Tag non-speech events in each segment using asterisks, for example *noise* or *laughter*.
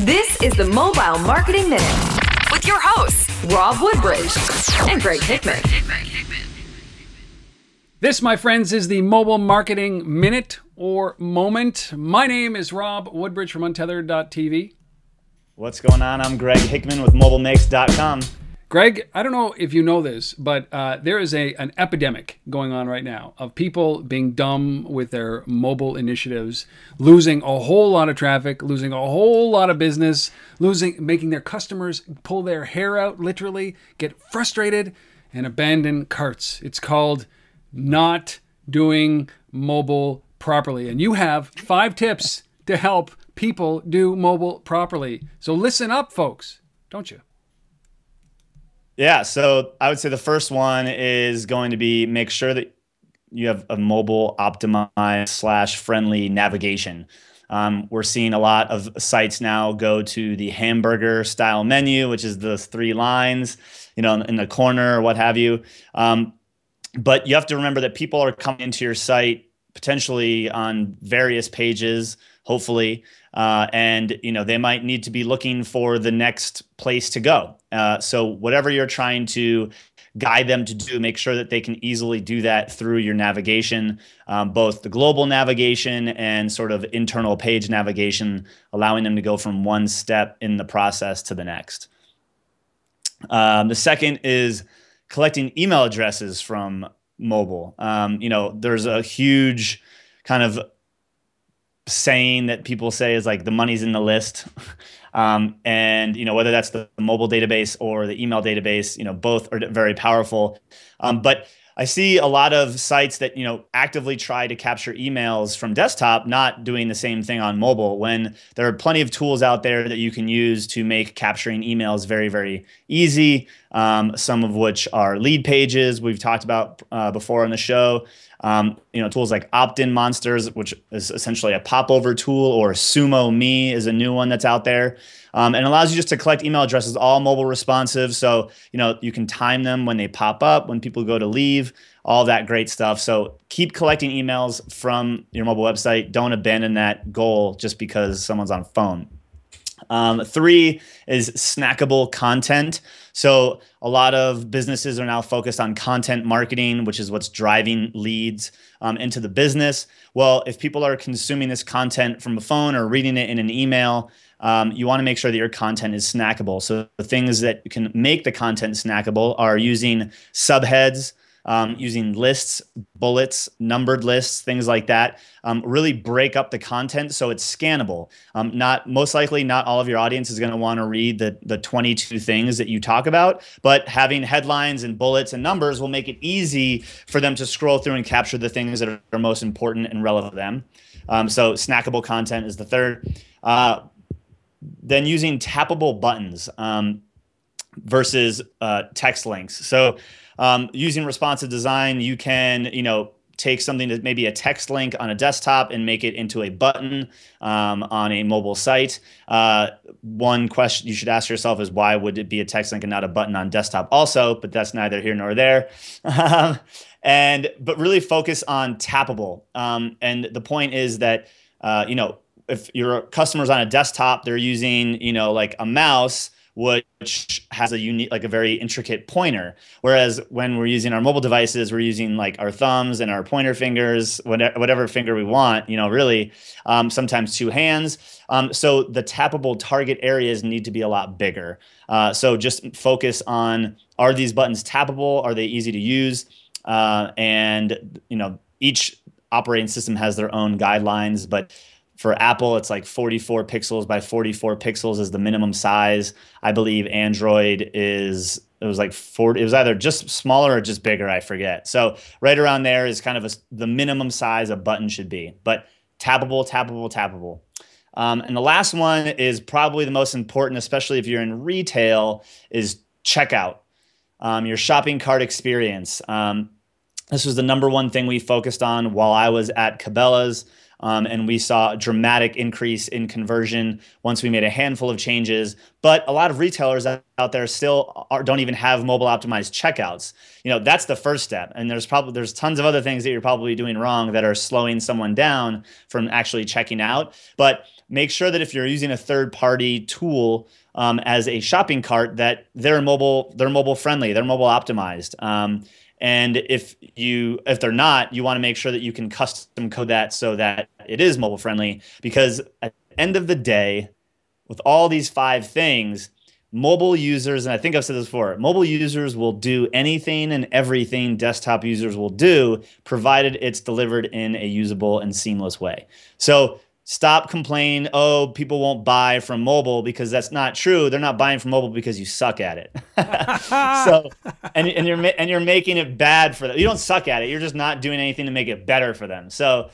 This is the Mobile Marketing Minute with your hosts, Rob Woodbridge and Greg Hickman. This, my friends, is the Mobile Marketing Minute or Moment. My name is Rob Woodbridge from Untethered.tv. What's going on? I'm Greg Hickman with MobileMixed.com. Greg, I don't know if you know this, but uh, there is a an epidemic going on right now of people being dumb with their mobile initiatives, losing a whole lot of traffic, losing a whole lot of business, losing, making their customers pull their hair out, literally, get frustrated, and abandon carts. It's called not doing mobile properly, and you have five tips to help people do mobile properly. So listen up, folks, don't you? Yeah, so I would say the first one is going to be make sure that you have a mobile optimized slash friendly navigation. Um, we're seeing a lot of sites now go to the hamburger style menu, which is the three lines, you know, in the corner or what have you. Um, but you have to remember that people are coming into your site potentially on various pages, hopefully, uh, and you know they might need to be looking for the next place to go. Uh, so whatever you're trying to guide them to do, make sure that they can easily do that through your navigation, um, both the global navigation and sort of internal page navigation, allowing them to go from one step in the process to the next. Um, the second is collecting email addresses from mobile. Um, you know, there's a huge kind of saying that people say is like the money's in the list. *laughs* Um, and you know whether that's the mobile database or the email database, you know both are very powerful. Um, but I see a lot of sites that you know actively try to capture emails from desktop, not doing the same thing on mobile. When there are plenty of tools out there that you can use to make capturing emails very, very easy. Um, some of which are Leadpages we've talked about uh, before on the show. Um, you know, tools like OptinMonsters, which is essentially a popover tool, or SumoMe is a new one that's out there, um, and allows you just to collect email addresses, all mobile responsive. So you know you can time them when they pop up, when people go to leave, all that great stuff. So keep collecting emails from your mobile website. Don't abandon that goal just because someone's on phone. Um, three is snackable content. So a lot of businesses are now focused on content marketing, which is what's driving leads um, into the business. Well, if people are consuming this content from a phone or reading it in an email, um, you want to make sure that your content is snackable. So the things that can make the content snackable are using subheads um, using lists, bullets, numbered lists, things like that. Um, really break up the content so it's scannable. Um, not most likely, not all of your audience is going to want to read the the 22 things that you talk about, but having headlines and bullets and numbers will make it easy for them to scroll through and capture the things that are, most important and relevant to them. Um, so snackable content is the third. Uh, then using tappable buttons um, versus uh, text links. So um, using responsive design, you can, you know, take something that maybe a text link on a desktop and make it into a button um, on a mobile site. Uh, one question you should ask yourself is why would it be a text link and not a button on desktop also, but that's neither here nor there. *laughs* and, but really focus on tappable. Um, and the point is that, uh, you know, if your customer's on a desktop, they're using, you know, like a mouse, which has a unique like a very intricate pointer. Whereas when we're using our mobile devices we're using like our thumbs and our pointer fingers whatever finger we want you know really um, sometimes two hands. Um, so the tappable target areas need to be a lot bigger. Uh, so just focus on are these buttons tappable? Are they easy to use? Uh, and you know each operating system has their own guidelines but for Apple, it's like 44 pixels by 44 pixels is the minimum size. I believe Android is it was like 40 it was either just smaller or just bigger, I forget. So right around there is kind of a, the minimum size a button should be. But tappable, tappable, tappable. Um, and the last one is probably the most important, especially if you're in retail, is checkout. Um, your shopping cart experience. Um, this was the number one thing we focused on while I was at Cabela's. Um, and we saw a dramatic increase in conversion once we made a handful of changes. But a lot of retailers out there still are, don't even have mobile optimized checkouts. You know, that's the first step. And there's probably there's tons of other things that you're probably doing wrong that are slowing someone down from actually checking out. But make sure that if you're using a third party tool um, as a shopping cart, that they're mobile, they're mobile friendly, they're mobile optimized. Um, and if you if they're not, you want to make sure that you can custom code that so that it is mobile friendly. Because at the end of the day, with all these five things, mobile users, and I think I've said this before, mobile users will do anything and everything desktop users will do, provided it's delivered in a usable and seamless way. So stop complaining oh people won't buy from mobile because that's not true. They're not buying from mobile because you suck at it. *laughs* So and, and you're and you're making it bad for them. You don't suck at it. You're just not doing anything to make it better for them. So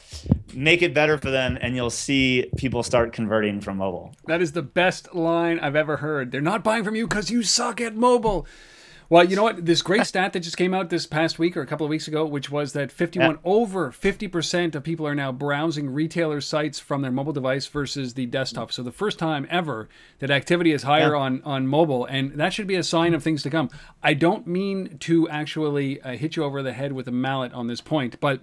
make it better for them and you'll see people start converting from mobile. That is the best line i've ever heard. They're not buying from you because you suck at mobile well, you know what? This great *laughs* stat that just came out this past week or a couple of weeks ago, which was that 51 yeah. over 50% of people are now browsing retailer sites from their mobile device versus the desktop. So the first time ever that activity is higher yeah. on on mobile, and that should be a sign of things to come. I don't mean to actually uh, hit you over the head with a mallet on this point, but.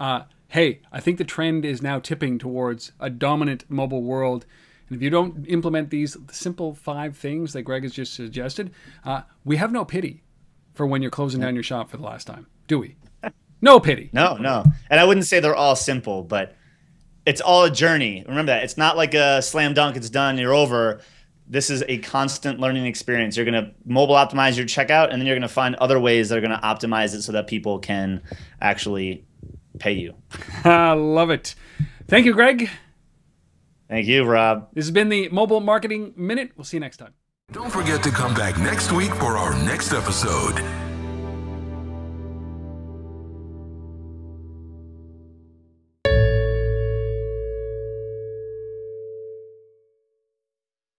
Uh, hey, I think the trend is now tipping towards a dominant mobile world. And if you don't implement these simple five things that Greg has just suggested, uh, we have no pity for when you're closing down your shop for the last time, do we? No pity. No, no. And I wouldn't say they're all simple, but it's all a journey. Remember that. It's not like a slam dunk, it's done, you're over. This is a constant learning experience. You're going to mobile optimize your checkout, and then you're going to find other ways that are going to optimize it so that people can actually pay you. *laughs* I love it. Thank you, Greg. Thank you, Rob. This has been the Mobile Marketing Minute. We'll see you next time. Don't forget to come back next week for our next episode.